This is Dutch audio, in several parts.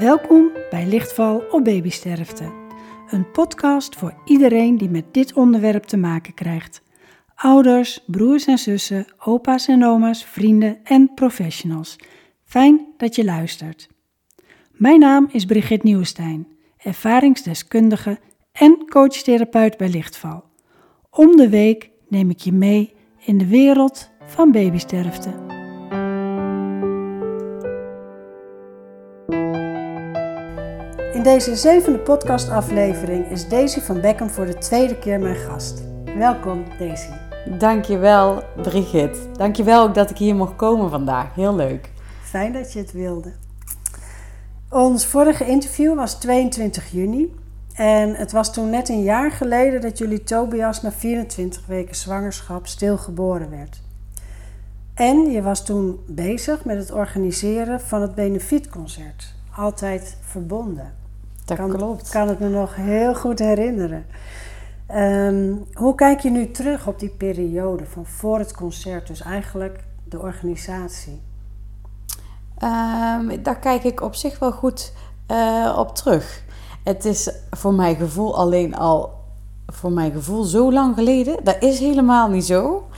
Welkom bij Lichtval op Babysterfte. Een podcast voor iedereen die met dit onderwerp te maken krijgt. Ouders, broers en zussen, opa's en oma's, vrienden en professionals. Fijn dat je luistert. Mijn naam is Brigitte Nieuwestein, ervaringsdeskundige en coachtherapeut bij Lichtval. Om de week neem ik je mee in de wereld van babysterfte. In deze zevende podcastaflevering is Daisy van Beckham voor de tweede keer mijn gast. Welkom Daisy. Dankjewel Brigitte. Dankjewel ook dat ik hier mocht komen vandaag. Heel leuk. Fijn dat je het wilde. Ons vorige interview was 22 juni. En het was toen net een jaar geleden dat jullie Tobias na 24 weken zwangerschap stilgeboren werd. En je was toen bezig met het organiseren van het benefietconcert. Altijd verbonden. Dat kan, klopt. kan het me nog heel goed herinneren. Ehm, hoe kijk je nu terug op die periode van voor het concert, dus eigenlijk de organisatie? Ehm, daar kijk ik op zich wel goed eh, op terug. Het is voor mijn gevoel alleen al, voor mijn gevoel zo lang geleden. Dat is helemaal niet zo.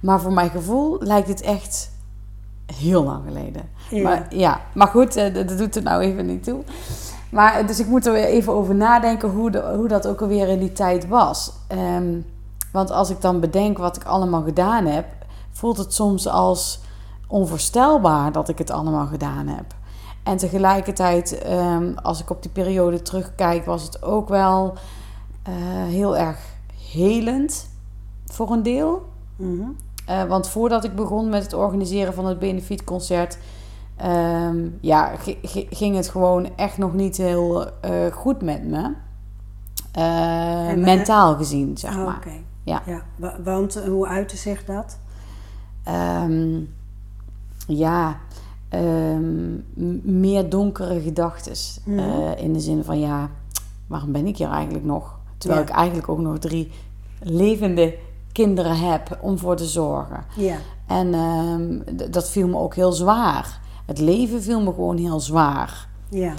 Maar voor mijn gevoel lijkt het echt heel lang geleden. Ja. Maar, ja, maar goed, eh, dat dat doet er nou even niet toe. Maar dus ik moet er weer even over nadenken hoe, de, hoe dat ook alweer in die tijd was. Ehm, want als ik dan bedenk wat ik allemaal gedaan heb, voelt het soms als onvoorstelbaar dat ik het allemaal gedaan heb. En tegelijkertijd, ehm, als ik op die periode terugkijk, was het ook wel eh, heel erg helend voor een deel. Mhm. Eh, want voordat ik begon met het organiseren van het benefietconcert, ehm, ja, ging het gewoon echt nog niet heel eh, goed met me. En- mentaal gezien, zeg Oh, maar. Oké. Ja. Ja, wa- want eh, hoe uitte zich dat? Ehm, ja, ehm, meer donkere gedachten. Mhm. In de zin van, ja, waarom ben ik hier eigenlijk nog? Terwijl Ja. ik eigenlijk ook nog drie levende kinderen heb om voor te zorgen. Ja. En dat viel me ook heel zwaar. Het leven viel me gewoon heel zwaar. Ja.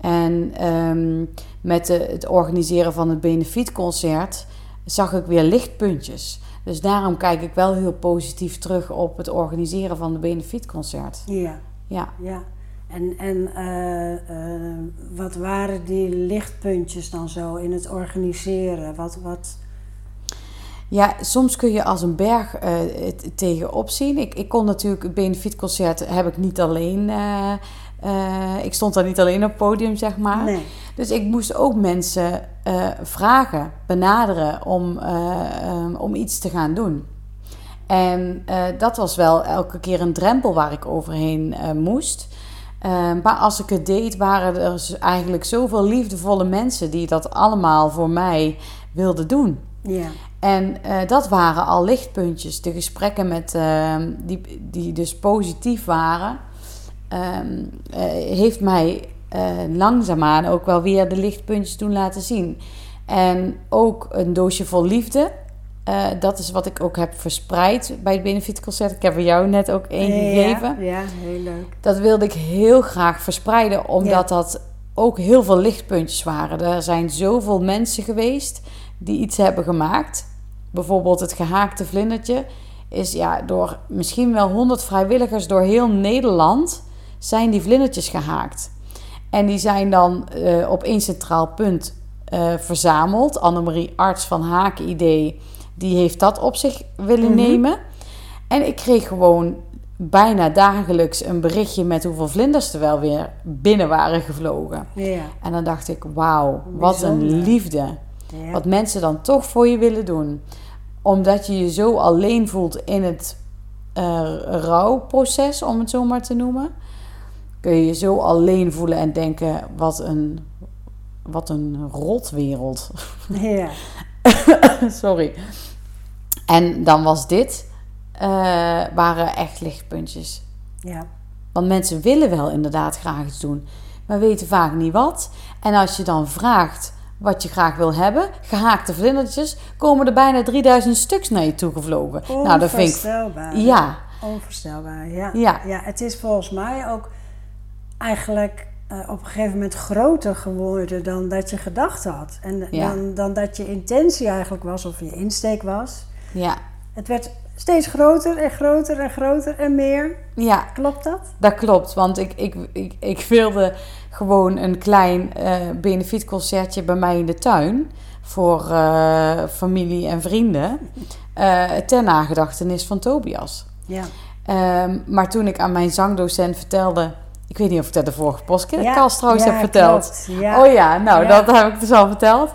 En ehm, met de- het organiseren van het benefietconcert zag ik weer lichtpuntjes. Dus daarom kijk ik wel heel positief terug op het organiseren van het benefietconcert. Ja. Ja. Ja. En, en eh, eh, wat waren die lichtpuntjes dan zo in het organiseren? Wat, wat... Ja, soms kun je als een berg eh, tegenop zien. Ik, ik kon natuurlijk het benefietconcert heb ik niet alleen. eh, eh, ik stond daar niet alleen op het podium, zeg maar. Nee. Dus ik moest ook mensen vragen, benaderen om, eh, ehm, om iets te gaan doen. En dat was wel elke keer een drempel waar ik overheen moest. Eh, maar als ik het deed, waren er eigenlijk zoveel liefdevolle mensen die dat allemaal voor mij wilden doen. Ja. En eh, dat waren al lichtpuntjes. De gesprekken met, ehm, die, die dus positief waren, ehm, eh, heeft mij eh, langzaamaan ook wel weer de lichtpuntjes doen laten zien. En ook een doosje vol liefde. Eh, dat is wat ik ook heb verspreid bij het Benefietconcert. Ik heb er jou net ook één gegeven. Ja, ja, heel leuk. Dat wilde ik heel graag verspreiden, omdat dat ook heel veel lichtpuntjes waren. Er zijn zoveel mensen geweest die iets hebben gemaakt. Bijvoorbeeld het gehaakte vlindertje is ja, door misschien wel 100 vrijwilligers door heel Nederland zijn die vlindertjes gehaakt. En die zijn dan eh, op één centraal punt eh, verzameld. Annemarie Arts van Haken Idee, die heeft dat op zich willen Mhm. nemen. En ik kreeg gewoon bijna dagelijks een berichtje met hoeveel vlinders er wel weer binnen waren gevlogen. Ja. En dan dacht ik, wauw, wat een liefde. ja. Wat mensen dan toch voor je willen doen. Omdat je je zo alleen voelt in het eh, rouwproces, om het zo maar te noemen. Kun je je zo alleen voelen en denken, wat een, wat een rotwereld. Ja. Sorry. En dan was dit, eh, waren echt lichtpuntjes. Ja. Want mensen willen wel inderdaad graag iets doen, maar weten vaak niet wat. En als je dan vraagt wat je graag wil hebben, gehaakte vlindertjes, komen er bijna 3000 stuks naar je toe gevlogen. Nou, dat vind ik. Ja, Onvoorstelbaar, ja. Ja. ja. Het is volgens mij ook eigenlijk eh, op een gegeven moment groter geworden dan dat je gedacht had. En dan, dan dat je intentie eigenlijk was of je insteek was. Ja. Het werd steeds groter en groter en groter en meer. Ja. Klopt dat? Dat klopt, want ik, ik, ik, ik wilde gewoon een klein uh, benefietconcertje bij mij in de tuin voor uh, familie en vrienden uh, ter nagedachtenis van Tobias. Ja. Um, maar toen ik aan mijn zangdocent vertelde ik weet niet of ik dat de vorige podcast trouwens heb verteld. Ja. Oh ja, nou, dat heb ik dus al verteld.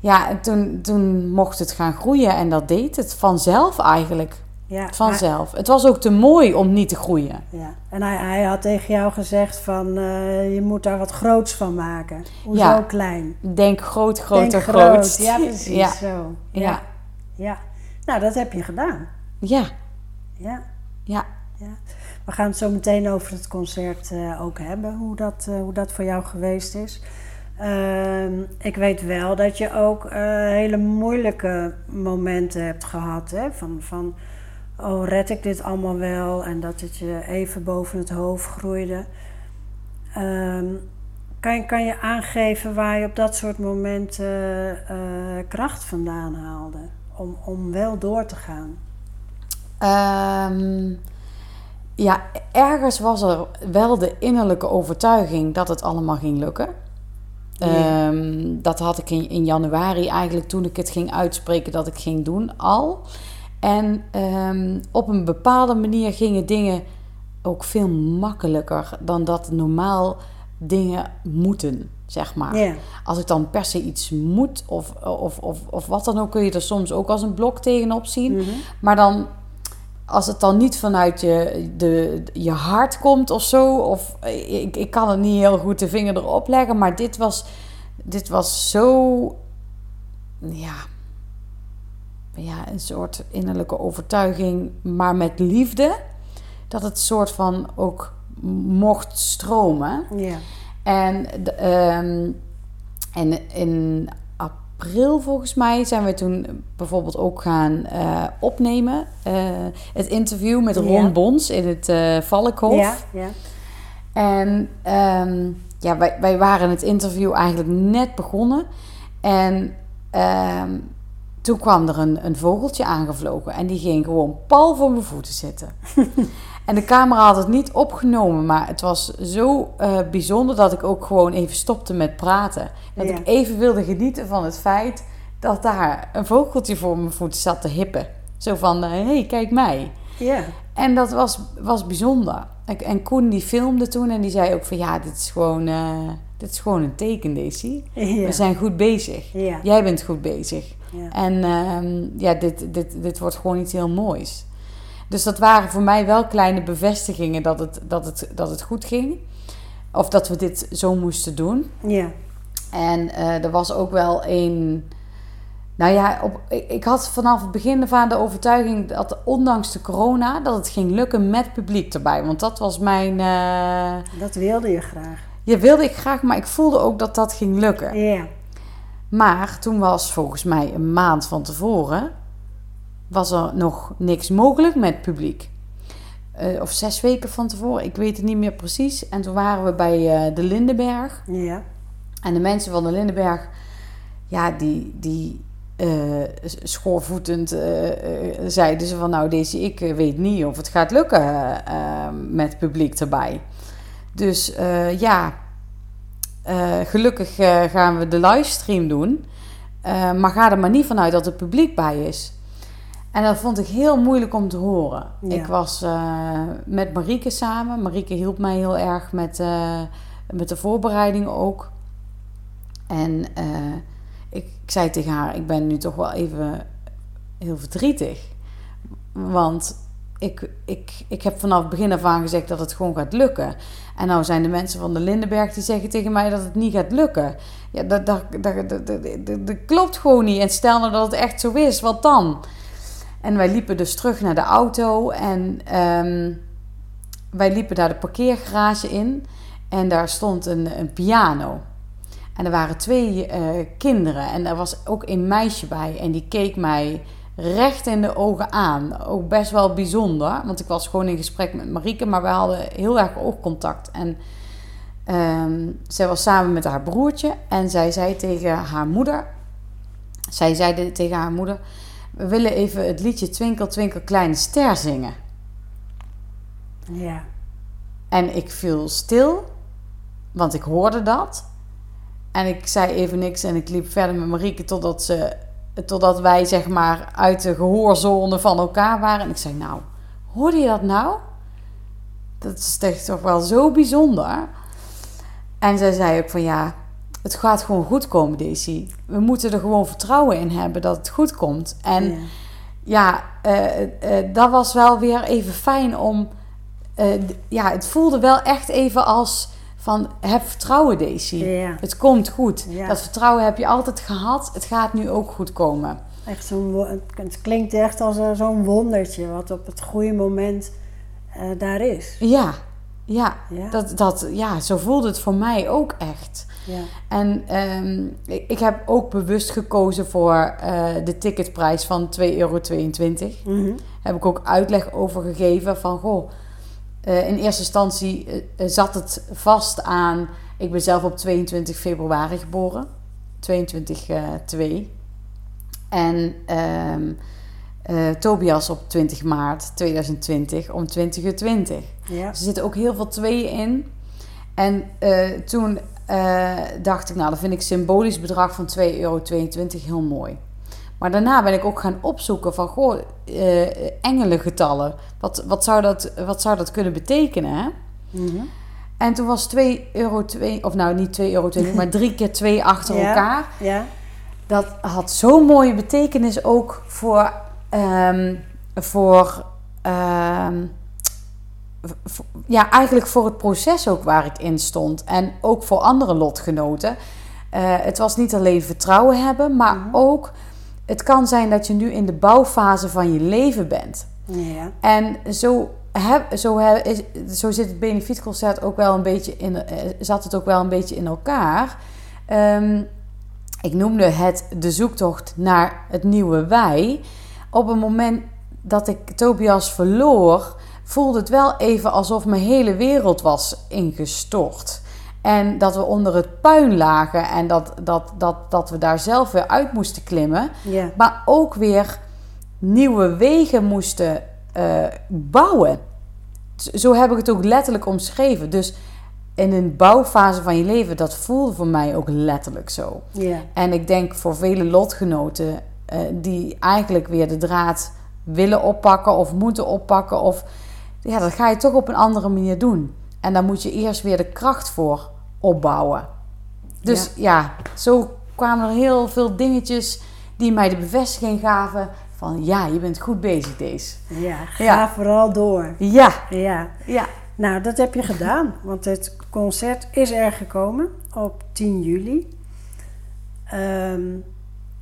Ja, en toen, toen mocht het gaan groeien en dat deed het vanzelf eigenlijk. Ja, vanzelf. het was ook te mooi om niet te groeien. Ja, en hij, hij had tegen jou gezegd van uh, je moet daar wat groots van maken. Hoezo ja. klein? Denk groot, groter, groot. groot. Ja, precies ja. zo. Ja. ja. ja. Nou, dat heb je gedaan. Ja. Ja. Ja. ja. We gaan het zo meteen over het concert uh, ook hebben, hoe dat, uh, hoe dat voor jou geweest is. Uh, ik weet wel dat je ook hele moeilijke momenten hebt gehad. Hè? Van, van, oh, red ik dit allemaal wel? En dat het je even boven het hoofd groeide. Ehm, kan, kan je aangeven waar je op dat soort momenten uh, kracht vandaan haalde? Om, om wel door te gaan? Um, ja, ergens was er wel de innerlijke overtuiging dat het allemaal ging lukken. Um, dat had ik in, in, januari eigenlijk toen ik het ging uitspreken dat ik ging doen al. En um, op een bepaalde manier gingen dingen ook veel makkelijker dan dat normaal dingen moeten, zeg maar. Als ik dan per se iets moet of, of, of, of wat dan ook, kun je er soms ook als een blok tegenop zien. Mm -hmm. Maar dan als het dan niet vanuit je, de, je hart komt of zo, of ik, ik kan het niet heel goed de vinger erop leggen, maar dit was, dit was zo, ja, ja, een soort innerlijke overtuiging, maar met liefde, dat het soort van ook mocht stromen. Ja. En, um, en in april volgens mij zijn we toen bijvoorbeeld ook gaan uh, opnemen. Uh, het interview met Ron Ja. Bons in het uh, Valkhof. Ja, ja. En um, ja, wij, wij waren het interview eigenlijk net begonnen. En um, toen kwam er een, een vogeltje aangevlogen. En die ging gewoon pal voor mijn voeten zitten. en de camera had het niet opgenomen. Maar het was zo uh, bijzonder dat ik ook gewoon even stopte met praten. Dat Ja. ik even wilde genieten van het feit dat daar een vogeltje voor mijn voeten zat te hippen. Zo van, hé, hey, kijk mij. ja. En dat was, was bijzonder. En Koen die filmde toen en die zei ook van ja, dit is gewoon, eh, dit is gewoon een teken, Daisy. Ja. We zijn goed bezig. Ja. Jij bent goed bezig. Ja. En ehm, ja, dit, dit, dit wordt gewoon iets heel moois. Dus dat waren voor mij wel kleine bevestigingen dat het, dat het, dat het goed ging. Of dat we dit zo moesten doen. Ja. En eh, er was ook wel een. Nou ja, op, ik, ik had vanaf het begin af aan de overtuiging dat ondanks de corona, dat het ging lukken met publiek erbij. Want dat was mijn. eh Dat wilde je graag. ja, wilde ik graag, maar ik voelde ook dat dat ging lukken. Ja. Maar toen was volgens mij een maand van tevoren, was er nog niks mogelijk met publiek. Eh, of zes weken van tevoren, ik weet het niet meer precies. En toen waren we bij eh, de Lindenberg. Ja. En de mensen van de Lindenberg, ja, die, die eh, schoorvoetend zeiden ze van... Nou, deze ik weet niet of het gaat lukken met publiek erbij. Dus ja, eh, gelukkig eh, gaan we de livestream doen. Eh, maar ga er maar niet vanuit dat er publiek bij is. En dat vond ik heel moeilijk om te horen. Ja. Ik was met Marieke samen. Marieke hielp mij heel erg met, met de voorbereiding ook. En ik, ik zei tegen haar, ik ben nu toch wel even heel verdrietig. Want ik, ik, ik heb vanaf het begin af aan gezegd dat het gewoon gaat lukken. En nou zijn de mensen van de Lindenberg die zeggen tegen mij dat het niet gaat lukken. Ja, dat, dat, dat, dat, klopt gewoon niet. En stel nou dat het echt zo is, wat dan? En wij liepen dus terug naar de auto en ehm, wij liepen daar de parkeergarage in. En daar stond een, een piano. En er waren twee eh, kinderen en er was ook een meisje bij. En die keek mij recht in de ogen aan. Ook best wel bijzonder, want ik was gewoon in gesprek met Marieke, maar we hadden heel erg oogcontact. En ehm, zij was samen met haar broertje en zij zei tegen haar moeder, zij zei tegen haar moeder, we willen even het liedje Twinkel Twinkel Kleine Ster zingen. Ja. En ik viel stil, want ik hoorde dat. En ik zei even niks en ik liep verder met Marieke totdat, ze, totdat wij zeg maar uit de gehoorzone van elkaar waren. En ik zei, nou, hoorde je dat nou? Dat is echt toch wel zo bijzonder. En zij zei ook van ja, het gaat gewoon goed komen, Daisy. We moeten er gewoon vertrouwen in hebben dat het goed komt. En ja, ja uh, uh, dat was wel weer even fijn om. Uh, ja, het voelde wel echt even als van heb vertrouwen, Daisy. Ja. Het komt goed. Dat vertrouwen heb je altijd gehad. Het gaat nu ook goed komen. Echt zo'n, het klinkt echt als zo'n wondertje wat op het goede moment daar is. Ja, ja, ja, Dat, dat, ja, zo voelde het voor mij ook echt. Ja. En um, ik, heb ook bewust gekozen voor uh, de ticketprijs van 2,22 euro. Mm Heb ik ook uitleg over gegeven van, goh, uh, in eerste instantie uh, zat het vast aan... Ik ben zelf op 22 februari geboren. 22 2. En... Uh, Tobias op 20 maart 2020 om 20 uur 20. Ja. er zitten ook heel veel tweeën in. En toen dacht ik, nou, dan vind ik symbolisch bedrag van 2,22 euro heel mooi. Maar daarna ben ik ook gaan opzoeken van, goh, engelengetallen. Wat, wat, zou dat, wat zou dat kunnen betekenen, hè? Mm -hmm. En toen was 2 euro, 2, of nou niet 2,20 euro, maar drie keer twee achter ja. elkaar. Ja. Dat had zo'n mooie betekenis ook voor Um, voor, um, ja, eigenlijk voor het proces ook waar ik in stond. En ook voor andere lotgenoten. Uh, het was niet alleen vertrouwen hebben, maar Mhm. ook... Het kan zijn dat je nu in de bouwfase van je leven bent. Ja. En zo, heb, zo, heb, is, zo zit het benefietconcert ook wel een beetje in, uh, zat het ook wel een beetje in elkaar. Um, ik noemde het de zoektocht naar het nieuwe wij op het moment dat ik Tobias verloor, voelde het wel even alsof mijn hele wereld was ingestort. En dat we onder het puin lagen en dat, dat, dat, dat we daar zelf weer uit moesten klimmen. Maar ook weer nieuwe wegen moesten uh, bouwen. Zo heb ik het ook letterlijk omschreven. Dus in een bouwfase van je leven, dat voelde voor mij ook letterlijk zo. En ik denk voor vele lotgenoten uh, die eigenlijk weer de draad willen oppakken of moeten oppakken. Of ja, dat ga je toch op een andere manier doen. En dan moet je eerst weer de kracht voor opbouwen. Dus ja, ja zo kwamen er heel veel dingetjes die mij de bevestiging gaven van ja, je bent goed bezig deze. Ja, ga ja. vooral door. Ja. ja. Ja. Nou, dat heb je gedaan, want het concert is er gekomen op 10 juli. Um,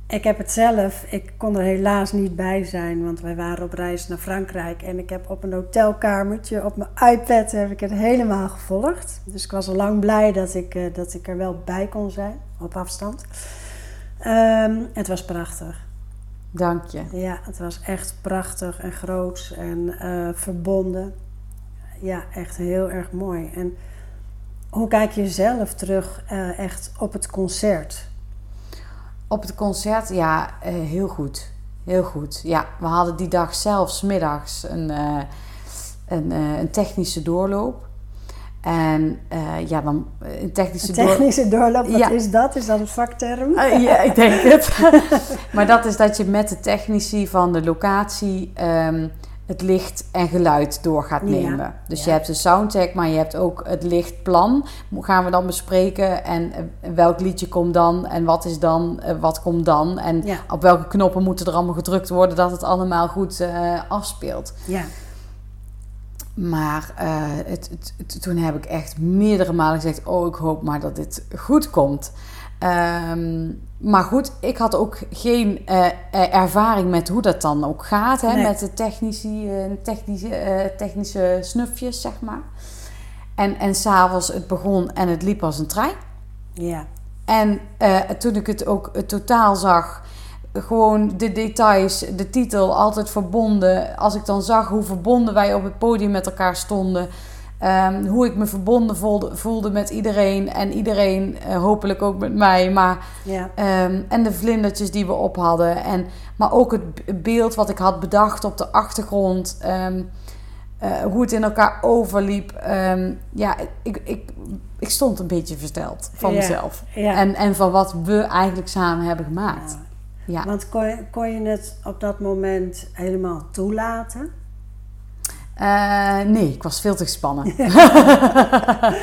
ik heb het zelf, ik kon er helaas niet bij zijn, want wij waren op reis naar Frankrijk. En ik heb op een hotelkamertje op mijn iPad heb ik het helemaal gevolgd. Dus ik was al lang blij dat ik, uh, dat ik er wel bij kon zijn, op afstand. Um, het was prachtig. Dank je. Ja, het was echt prachtig en groot en uh, verbonden. Ja, echt heel erg mooi. En hoe kijk je zelf terug uh, echt op het concert? Op het concert, ja, uh, heel goed. Heel goed. Ja, we hadden die dag zelfs middags een, uh, een, uh, een, technische doorloop. En ja, dan een technische, een technische door... doorloop, wat ja. is dat? Is dat een vakterm? ja, ik denk het. maar dat is dat je met de technici van de locatie um, het licht en geluid door gaat nemen. Ja. Dus ja. je hebt de soundcheck, maar je hebt ook het lichtplan. Gaan we dan bespreken en welk liedje komt dan en wat is dan, wat komt dan en ja. op welke knoppen moeten er allemaal gedrukt worden dat het allemaal goed uh, afspeelt. Ja. Maar uh, het, het, toen heb ik echt meerdere malen gezegd: Oh, ik hoop maar dat dit goed komt. Um, maar goed, ik had ook geen uh, ervaring met hoe dat dan ook gaat. Hè, nee. Met de technici, uh, technische, technische snufjes, zeg maar. En, en s'avonds het begon en het liep als een trein. Ja. En toen ik het ook totaal zag, gewoon de details, de titel, altijd verbonden. Als ik dan zag hoe verbonden wij op het podium met elkaar stonden. Ehm, hoe ik me verbonden voelde, voelde met iedereen en iedereen eh, hopelijk ook met mij. Maar, Ja. ehm, en de vlindertjes die we op hadden. En, maar ook het beeld wat ik had bedacht op de achtergrond. ehm, eh, hoe het in elkaar overliep. Ja, ik, ik, ik stond een beetje versteld van Ja. mezelf. Ja. En, en van wat we eigenlijk samen hebben gemaakt. Ja. Want kon je, kon je het op dat moment helemaal toelaten? Eh, nee, ik was veel te gespannen. Ja.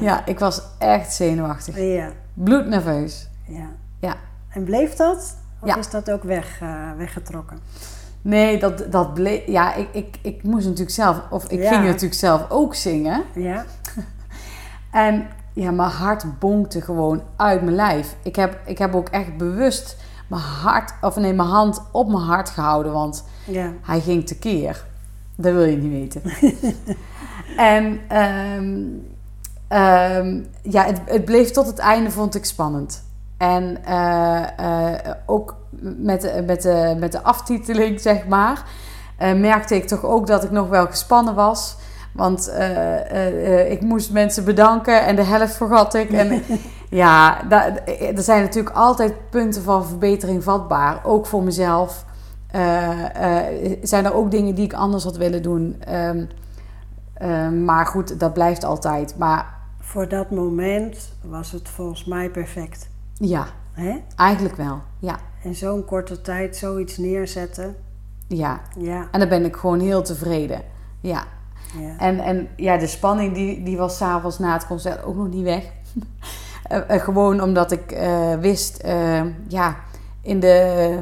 ja, ik was echt zenuwachtig. Ja. Bloednerveus. ja. Ja. En bleef dat? Of Ja. is dat ook weg, eh, weggetrokken? Nee, dat, dat bleef... Ja, ik, ik, ik moest natuurlijk zelf... Of ik ging natuurlijk zelf ook zingen. Ja. En ja, mijn hart bonkte gewoon uit mijn lijf. Ik heb, ik heb ook echt bewust mijn hart... Of nee, mijn hand op mijn hart gehouden. Want Ja. hij ging tekeer. Dat wil je niet weten. en ehm, ehm, ja, het, het bleef tot het einde, vond ik spannend. En eh, eh, ook met, de- met, de, met de aftiteling, zeg maar, eh, merkte ik toch ook dat ik nog wel gespannen was. Want eh, eh, eh, ik moest mensen bedanken en de helft vergat ik. En ja, er zijn natuurlijk altijd punten van verbetering vatbaar. Ook voor mezelf. Eh, eh, zijn er ook dingen die ik anders had willen doen. Ehm, ehm, maar goed, dat blijft altijd. Maar Voor dat moment was het volgens mij perfect. ja, Hè? eigenlijk wel. Ja, In zo'n korte tijd zoiets neerzetten. ja. Ja. En dan ben ik gewoon heel tevreden. Ja. ja. En, en ja, de spanning die, die was s'avonds na het concert ook nog niet weg. Eh, eh, gewoon omdat ik eh, wist, ja, in de,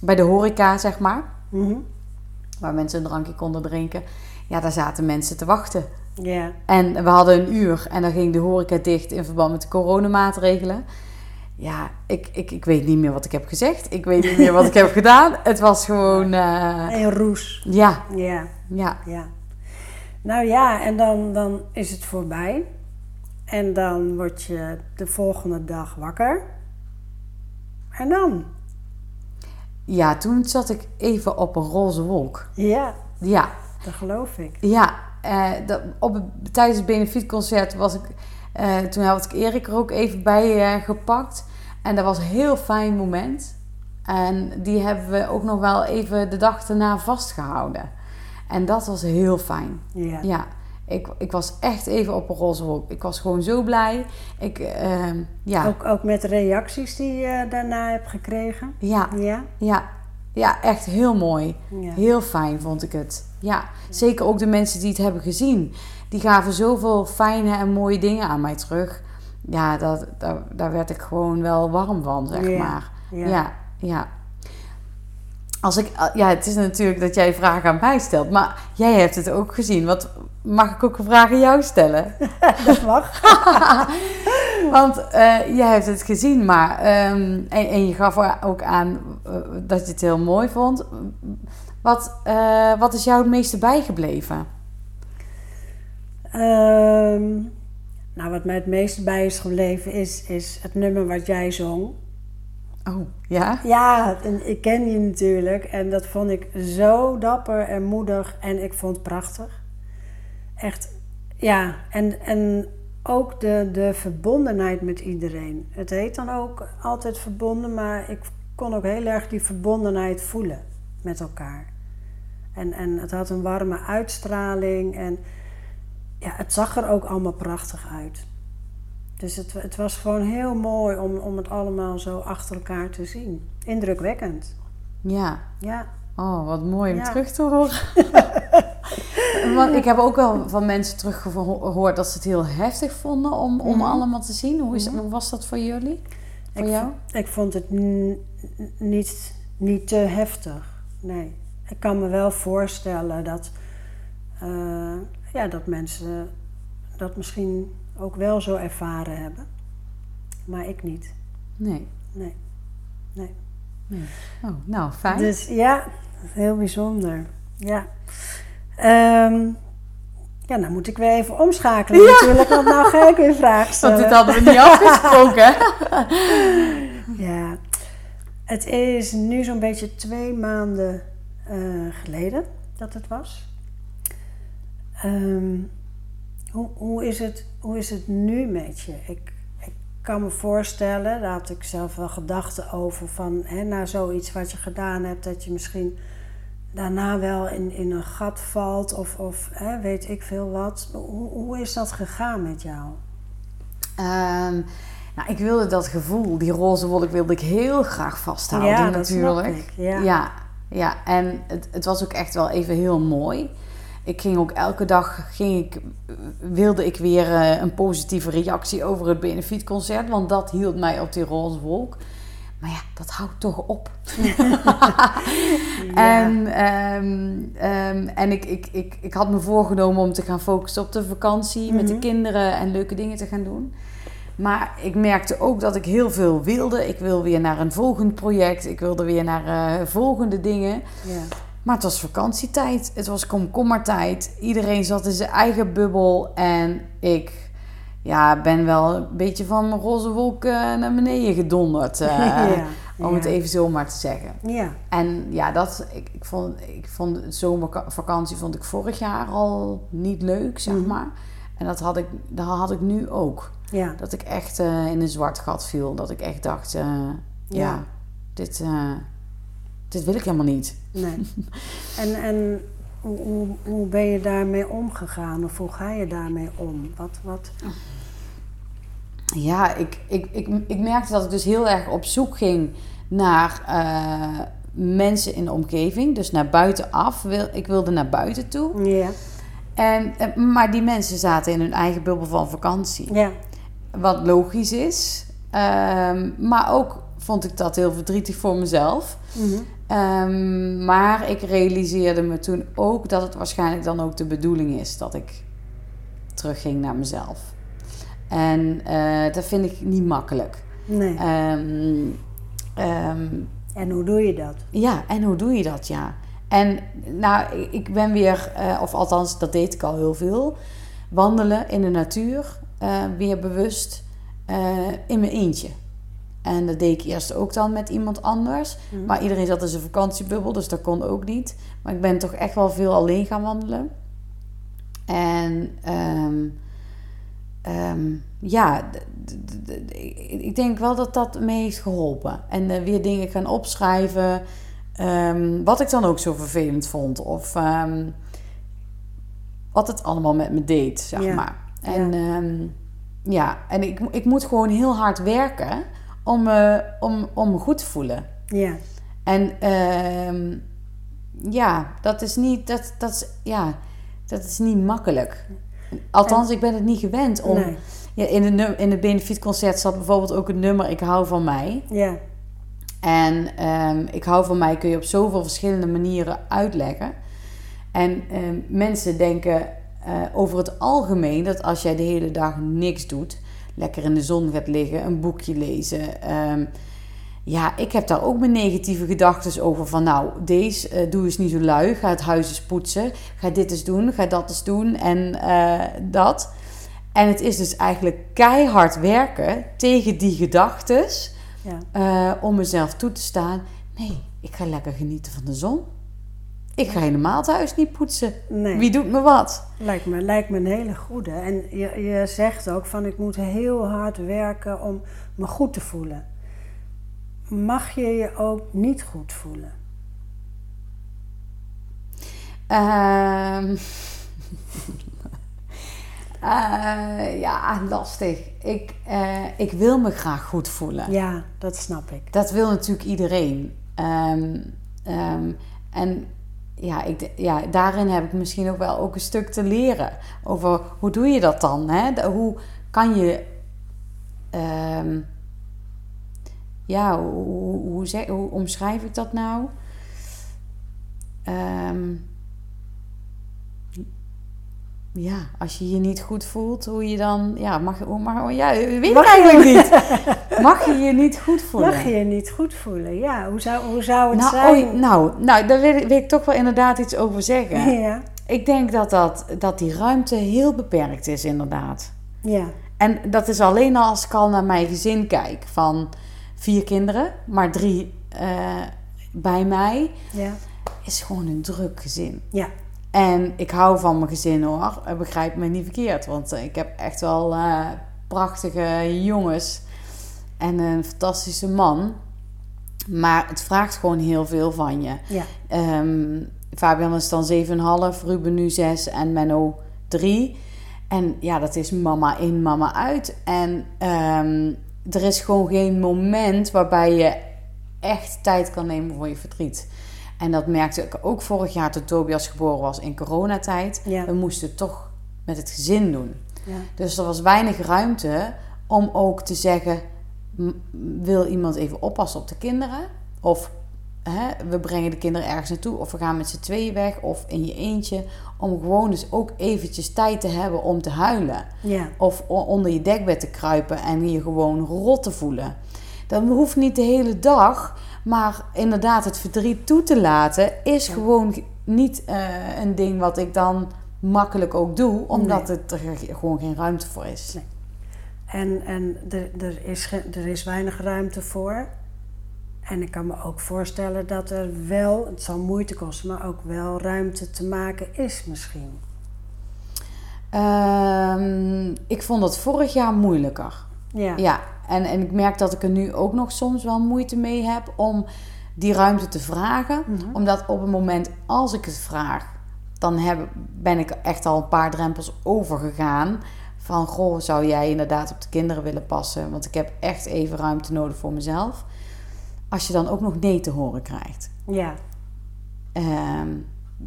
bij de horeca, zeg maar, Mhm. waar mensen een drankje konden drinken, ja, daar zaten mensen te wachten. Ja. En we hadden een uur en dan ging de horeca dicht in verband met de coronamaatregelen. Ja, ik, ik, ik weet niet meer wat ik heb gezegd. Ik weet niet meer wat ik heb gedaan. Het was gewoon, eh, En roes. ja, Ja. ja, Ja. Nou ja, en dan, dan is het voorbij. En dan word je de volgende dag wakker. En dan? ja. Toen zat ik even op een roze wolk. Ja, Ja, dat geloof ik. Ja, eh, dat, op het, tijdens het benefietconcert was ik... eh, toen had ik Erik er ook even bij eh, gepakt. En dat was een heel fijn moment. En die hebben we ook nog wel even de dag daarna vastgehouden. En dat was heel fijn. Ja. Ja, ik, ik was echt even op een roze wolk. Ik was gewoon zo blij. Ik, ehm, ja, Ook, ook met de reacties die je daarna hebt gekregen. ja, Ja. ja, ja, echt heel mooi. Ja. Heel fijn vond ik het. Ja, zeker ook de mensen die het hebben gezien. Die gaven zoveel fijne en mooie dingen aan mij terug. Ja, dat, daar, daar werd ik gewoon wel warm van, zeg Ja, maar. ja. Ja. ja, Als ik, ja, het is natuurlijk dat jij vragen aan mij stelt, maar jij hebt het ook gezien. Wat mag ik ook een vraag aan jou stellen? Dat mag. Want eh, jij hebt het gezien, maar ehm, en, en je gaf ook aan eh, dat je het heel mooi vond. Wat, eh, wat is jou het meeste bijgebleven? Ehm, nou, wat mij het meeste bij is gebleven is, is het nummer wat jij zong. Oh, ja? Ja, en ik ken je natuurlijk en dat vond ik zo dapper en moedig en ik vond het prachtig. Echt, ja, en, en ook de, de verbondenheid met iedereen. Het heet dan ook altijd verbonden, maar ik kon ook heel erg die verbondenheid voelen met elkaar. En, en het had een warme uitstraling en ja, het zag er ook allemaal prachtig uit. Dus het, het was gewoon heel mooi om, om het allemaal zo achter elkaar te zien. Indrukwekkend. Ja. Ja, Oh, wat mooi om Ja. terug te horen. Want ik heb ook wel van mensen teruggehoord dat ze het heel heftig vonden om, om allemaal te zien. Hoe, is, hoe was dat voor jullie? Voor ik, jou? ik vond het niet, niet te heftig. Nee. Ik kan me wel voorstellen dat, eh, ja, dat mensen dat misschien ook wel zo ervaren hebben. Maar ik niet. Nee. Nee. nee. Oh, nou, fijn. Dus ja, heel bijzonder. Ja. Ehm, ja, nou moet ik weer even omschakelen natuurlijk, want nou ga ik weer vragen Want stellen. dit hadden we niet afgesproken, hè? Ja, het is nu zo'n beetje twee maanden eh, geleden dat het was. Ehm, Hoe, hoe, is het, hoe is het nu met je? Ik, ik kan me voorstellen, daar had ik zelf wel gedachten over, van hè, na zoiets wat je gedaan hebt, dat je misschien daarna wel in, in een gat valt of, of hè, weet ik veel wat. Hoe, hoe is dat gegaan met jou? Ehm, nou, ik wilde dat gevoel, die roze wolk, wilde ik heel graag vasthouden Ja, natuurlijk. ik, ja. ja, ja. en het, het was ook echt wel even heel mooi. Ik ging ook elke dag, ging ik, wilde ik weer eh, een positieve reactie over het benefietconcert. Want dat hield mij op die roze wolk. Maar ja, dat houdt toch op. En, ehm, ehm, en ik, ik, ik, ik had me voorgenomen om te gaan focussen op de vakantie met de kinderen en leuke dingen te gaan doen. Maar ik merkte ook dat ik heel veel wilde. Ik wil weer naar een volgend project. Ik wilde weer naar eh, volgende dingen. Ja. Maar het was vakantietijd. Het was komkommertijd. Iedereen zat in zijn eigen bubbel. En ik ja, ben wel een beetje van mijn roze wolk eh, naar beneden gedonderd. eh, Ja, Om het even zo maar te zeggen. Ja, En ja, dat, ik, ik, vond, ik vond zomervakantie vond ik vorig jaar al niet leuk, zeg Mhm. maar. En dat had ik, dat had ik nu ook. ja. Dat ik echt eh, in een zwart gat viel. Dat ik echt dacht, ja, Ja. dit, dit wil ik helemaal niet. Nee. En, en hoe, hoe, hoe ben je daarmee omgegaan? Of hoe ga je daarmee om? Wat, wat? Ja, ik, ik, ik, ik merkte dat ik dus heel erg op zoek ging naar eh, mensen in de omgeving. Dus naar buitenaf. Wil, ik wilde naar buiten toe. Ja, En, eh, maar die mensen zaten in hun eigen bubbel van vakantie. ja, Wat logisch is. Ehm, maar ook vond ik dat heel verdrietig voor mezelf. Mhm. Ehm, maar ik realiseerde me toen ook dat het waarschijnlijk dan ook de bedoeling is dat ik terugging naar mezelf. En eh, dat vind ik niet makkelijk. nee. Ehm, ehm, En hoe doe je dat? ja, en hoe doe je dat, ja? En nou, ik- ben weer, eh, of althans, dat deed ik al heel veel, wandelen in de natuur, eh, weer bewust in mijn eentje. En dat deed ik eerst ook dan met iemand anders. Mhm. Maar iedereen zat in zijn vakantiebubbel, dus dat kon ook niet. Maar ik ben toch echt wel veel alleen gaan wandelen. En ehm, ehm, ja, ik denk wel dat dat me heeft geholpen. En eh, weer dingen gaan opschrijven. ehm, wat ik dan ook zo vervelend vond. Of wat het allemaal met me deed, zeg Ja. maar. En ja, ja en ik, ik moet gewoon heel hard werken om, me om, om goed te voelen. Ja, En ehm, ja, dat is niet, dat, dat is, ja, dat is niet makkelijk. Althans, ik ben het niet gewend om. nee. Ja, in, de, num- in het benefietconcert zat bijvoorbeeld ook het nummer Ik hou van mij. Ja, En ehm, ik hou van mij kun je op zoveel verschillende manieren uitleggen. En ehm, mensen denken eh, over het algemeen dat als jij de hele dag niks doet, lekker in de zon gaat liggen, een boekje lezen. ehm, ja, ik heb daar ook mijn negatieve gedachten over. Van nou, deze eh, doe eens niet zo lui. Ga het huis eens poetsen. Ga dit eens doen. Ga dat eens doen. En eh, dat. En het is dus eigenlijk keihard werken tegen die gedachten. ja. eh, om mezelf toe te staan. Nee, ik ga lekker genieten van de zon. Ik ga helemaal het huis niet poetsen. Nee. Wie doet me wat? Lijkt me, lijkt me een hele goede. En je, je zegt ook van ik moet heel hard werken om me goed te voelen. Mag je je ook niet goed voelen? Ehm eh, ja, lastig. Ik, eh, ik wil me graag goed voelen. Ja, dat snap ik. Dat wil natuurlijk iedereen. Ehm, ehm, en ja, ik, ja, daarin heb ik misschien ook wel ook een stuk te leren. Over hoe doe je dat dan? Hè? Hoe kan je... ehm, ja, hoe, hoe, hoe, omschrijf ik dat nou? Ehm, ja, als je je niet goed voelt, hoe je dan... Ja, mag, hoe mag, ja, weet Mag je- eigenlijk niet. Mag je je niet goed voelen? Mag je je niet goed voelen? Ja, hoe zou, hoe zou het Nou, zijn? oh, nou, nou, daar wil ik, wil ik toch wel inderdaad iets over zeggen. Ja, Ik denk dat, dat, dat die ruimte heel beperkt is, inderdaad. ja, En dat is alleen al als ik al naar mijn gezin kijk. Van vier kinderen, maar drie eh, bij mij. ja, Is gewoon een druk gezin. ja. En ik hou van mijn gezin hoor. Begrijp me niet verkeerd. Want eh, ik heb echt wel eh, prachtige jongens. En een fantastische man. Maar het vraagt gewoon heel veel van je. Ja. Ehm, Fabian is dan 7,5, Ruben nu 6 en Menno 3. En ja, dat is mama in, mama uit. En ehm, er is gewoon geen moment waarbij je echt tijd kan nemen voor je verdriet. En dat merkte ik ook vorig jaar toen Tobias geboren was in coronatijd. Ja. We moesten het toch met het gezin doen. Ja. Dus er was weinig ruimte om ook te zeggen: wil iemand even oppassen op de kinderen? Of hè, we brengen de kinderen ergens naartoe, of we gaan met z'n tweeën weg, of in je eentje. Om gewoon dus ook eventjes tijd te hebben om te huilen. Ja. Of onder je dekbed te kruipen en je gewoon rot te voelen. Dat hoeft niet de hele dag, maar inderdaad het verdriet toe te laten is gewoon ge- niet eh, een ding wat ik dan makkelijk ook doe, omdat het er ge- gewoon geen ruimte voor is. Nee. En, en er, er, is er is weinig ruimte voor. En ik kan me ook voorstellen dat er wel, het zal moeite kosten, maar ook wel ruimte te maken is misschien. Ehm, ik vond dat vorig jaar moeilijker. Ja. Ja, en, en ik merk dat ik er nu ook nog soms wel moeite mee heb om die ruimte te vragen. Mhm. Omdat op het moment als ik het vraag, dan heb, ben ik echt al een paar drempels overgegaan. Van, goh, zou jij inderdaad op de kinderen willen passen? Want ik heb echt even ruimte nodig voor mezelf. Als je dan ook nog nee te horen krijgt. Ja, Ehm,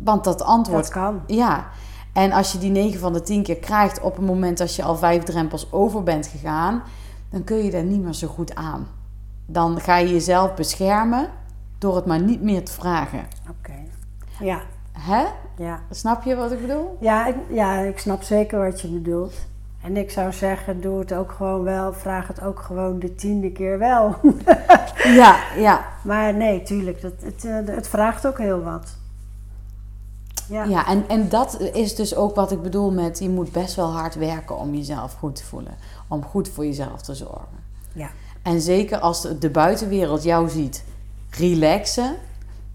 want dat antwoord dat kan. ja, en als je die 9 van de 10 keer krijgt op het moment dat je al vijf drempels over bent gegaan, dan kun je daar niet meer zo goed aan. Dan ga je jezelf beschermen door het maar niet meer te vragen. Oké. Ja, Hè? ja. Snap je wat ik bedoel? Ja ik, ja, ik snap zeker wat je bedoelt. En ik zou zeggen, doe het ook gewoon wel. Vraag het ook gewoon de tiende keer wel. Ja, ja. maar nee, tuurlijk. Dat, het, eh, het vraagt ook heel wat. Ja. Ja, en, en dat is dus ook wat ik bedoel met je moet best wel hard werken om jezelf goed te voelen. Om goed voor jezelf te zorgen. Ja. En zeker als de, buitenwereld jou ziet relaxen,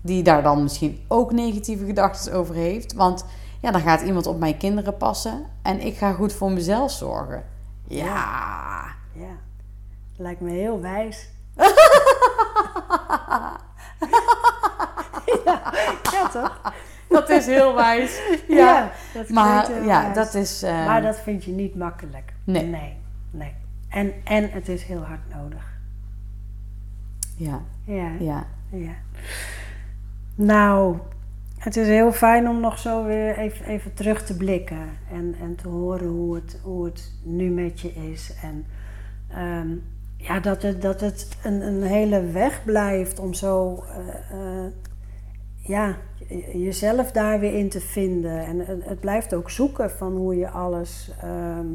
die daar dan misschien ook negatieve gedachten over heeft. Want ja, dan gaat iemand op mijn kinderen passen en ik ga goed voor mezelf zorgen. Ja. Ja. Lijkt me heel wijs. ja, ja, toch? Dat is heel wijs. Ja, Ja. dat Maar ja, wijs. dat is. eh, Maar dat vind je niet makkelijk. Nee. Nee, nee. En, en het is heel hard nodig. Ja, Ja, ja. ja. Nou, het is heel fijn om nog zo weer even, even terug te blikken. En, en te horen hoe het, hoe het nu met je is. En ehm, ja, dat het, dat het een, een hele weg blijft om zo... eh, eh, ja, je- jezelf daar weer in te vinden. En het, het blijft ook zoeken van hoe je alles ehm,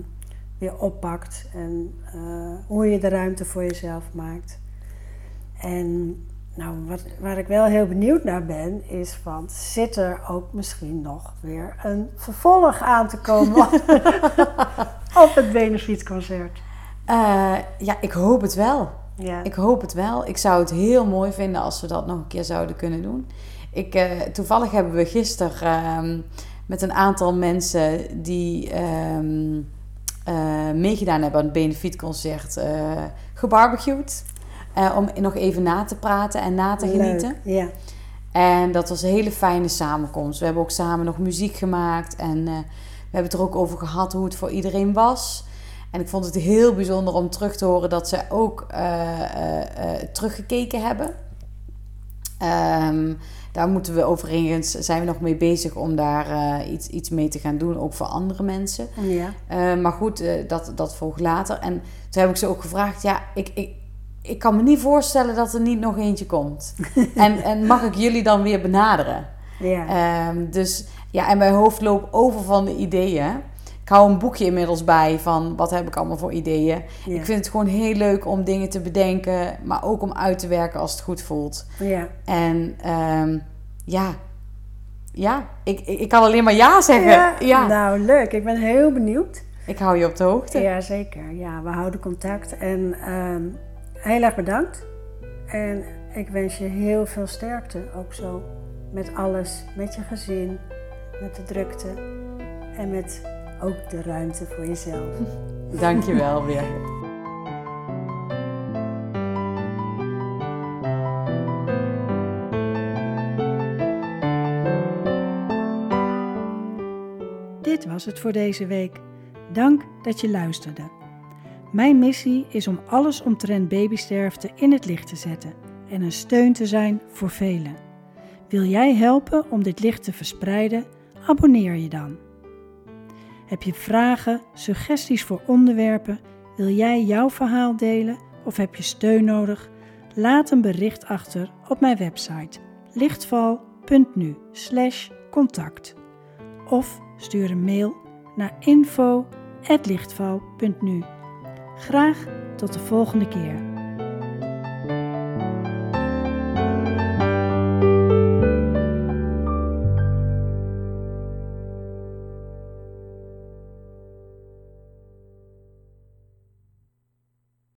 weer oppakt. En eh, hoe je de ruimte voor jezelf maakt. En nou, wat, waar ik wel heel benieuwd naar ben, is van zit er ook misschien nog weer een vervolg aan te komen op het benefietconcert? Eh, ja, ik hoop het wel. Ja. Ik hoop het wel. Ik zou het heel mooi vinden als we dat nog een keer zouden kunnen doen. Ik, eh, toevallig hebben we gisteren ehm, met een aantal mensen die ehm, eh, meegedaan hebben aan het benefietconcert eh gebarbecued. Om nog even na te praten en na te Leuk, genieten. Ja. En dat was een hele fijne samenkomst. We hebben ook samen nog muziek gemaakt. En we hebben het er ook over gehad hoe het voor iedereen was. En ik vond het heel bijzonder om terug te horen dat ze ook teruggekeken hebben. Ehm, daar moeten we overigens, zijn we nog mee bezig om daar eh, iets, iets mee te gaan doen, ook voor andere mensen. ja. Eh, maar goed, eh, dat, dat volgt later. En toen heb ik ze ook gevraagd, ja, ik, ik, ik kan me niet voorstellen dat er niet nog eentje komt. en, en mag ik jullie dan weer benaderen? Ja. Ehm, dus ja, en mijn hoofd loopt over van de ideeën. Ik hou een boekje inmiddels bij van wat heb ik allemaal voor ideeën. ja. Ik vind het gewoon heel leuk om dingen te bedenken, maar ook om uit te werken als het goed voelt. ja. En ehm, ja, ja ik, ik, ik kan alleen maar ja zeggen. Ja, Ja, Nou, leuk. Ik ben heel benieuwd. ik hou je op de hoogte. Ja, zeker. Ja, we houden contact. En ehm, heel erg bedankt. En ik wens je heel veel sterkte. Ook zo met alles. Met je gezin. met de drukte en met ook de ruimte voor jezelf. Dankjewel weer. Dit was het voor deze week. Dank dat je luisterde. Mijn missie is om alles omtrent babysterfte in het licht te zetten en een steun te zijn voor velen. Wil jij helpen om dit licht te verspreiden? Abonneer je dan. Heb je vragen, suggesties voor onderwerpen? Wil jij jouw verhaal delen of heb je steun nodig? Laat een bericht achter op mijn website lichtval.nu/contact of stuur een mail naar info@lichtval.nu. Graag tot de volgende keer.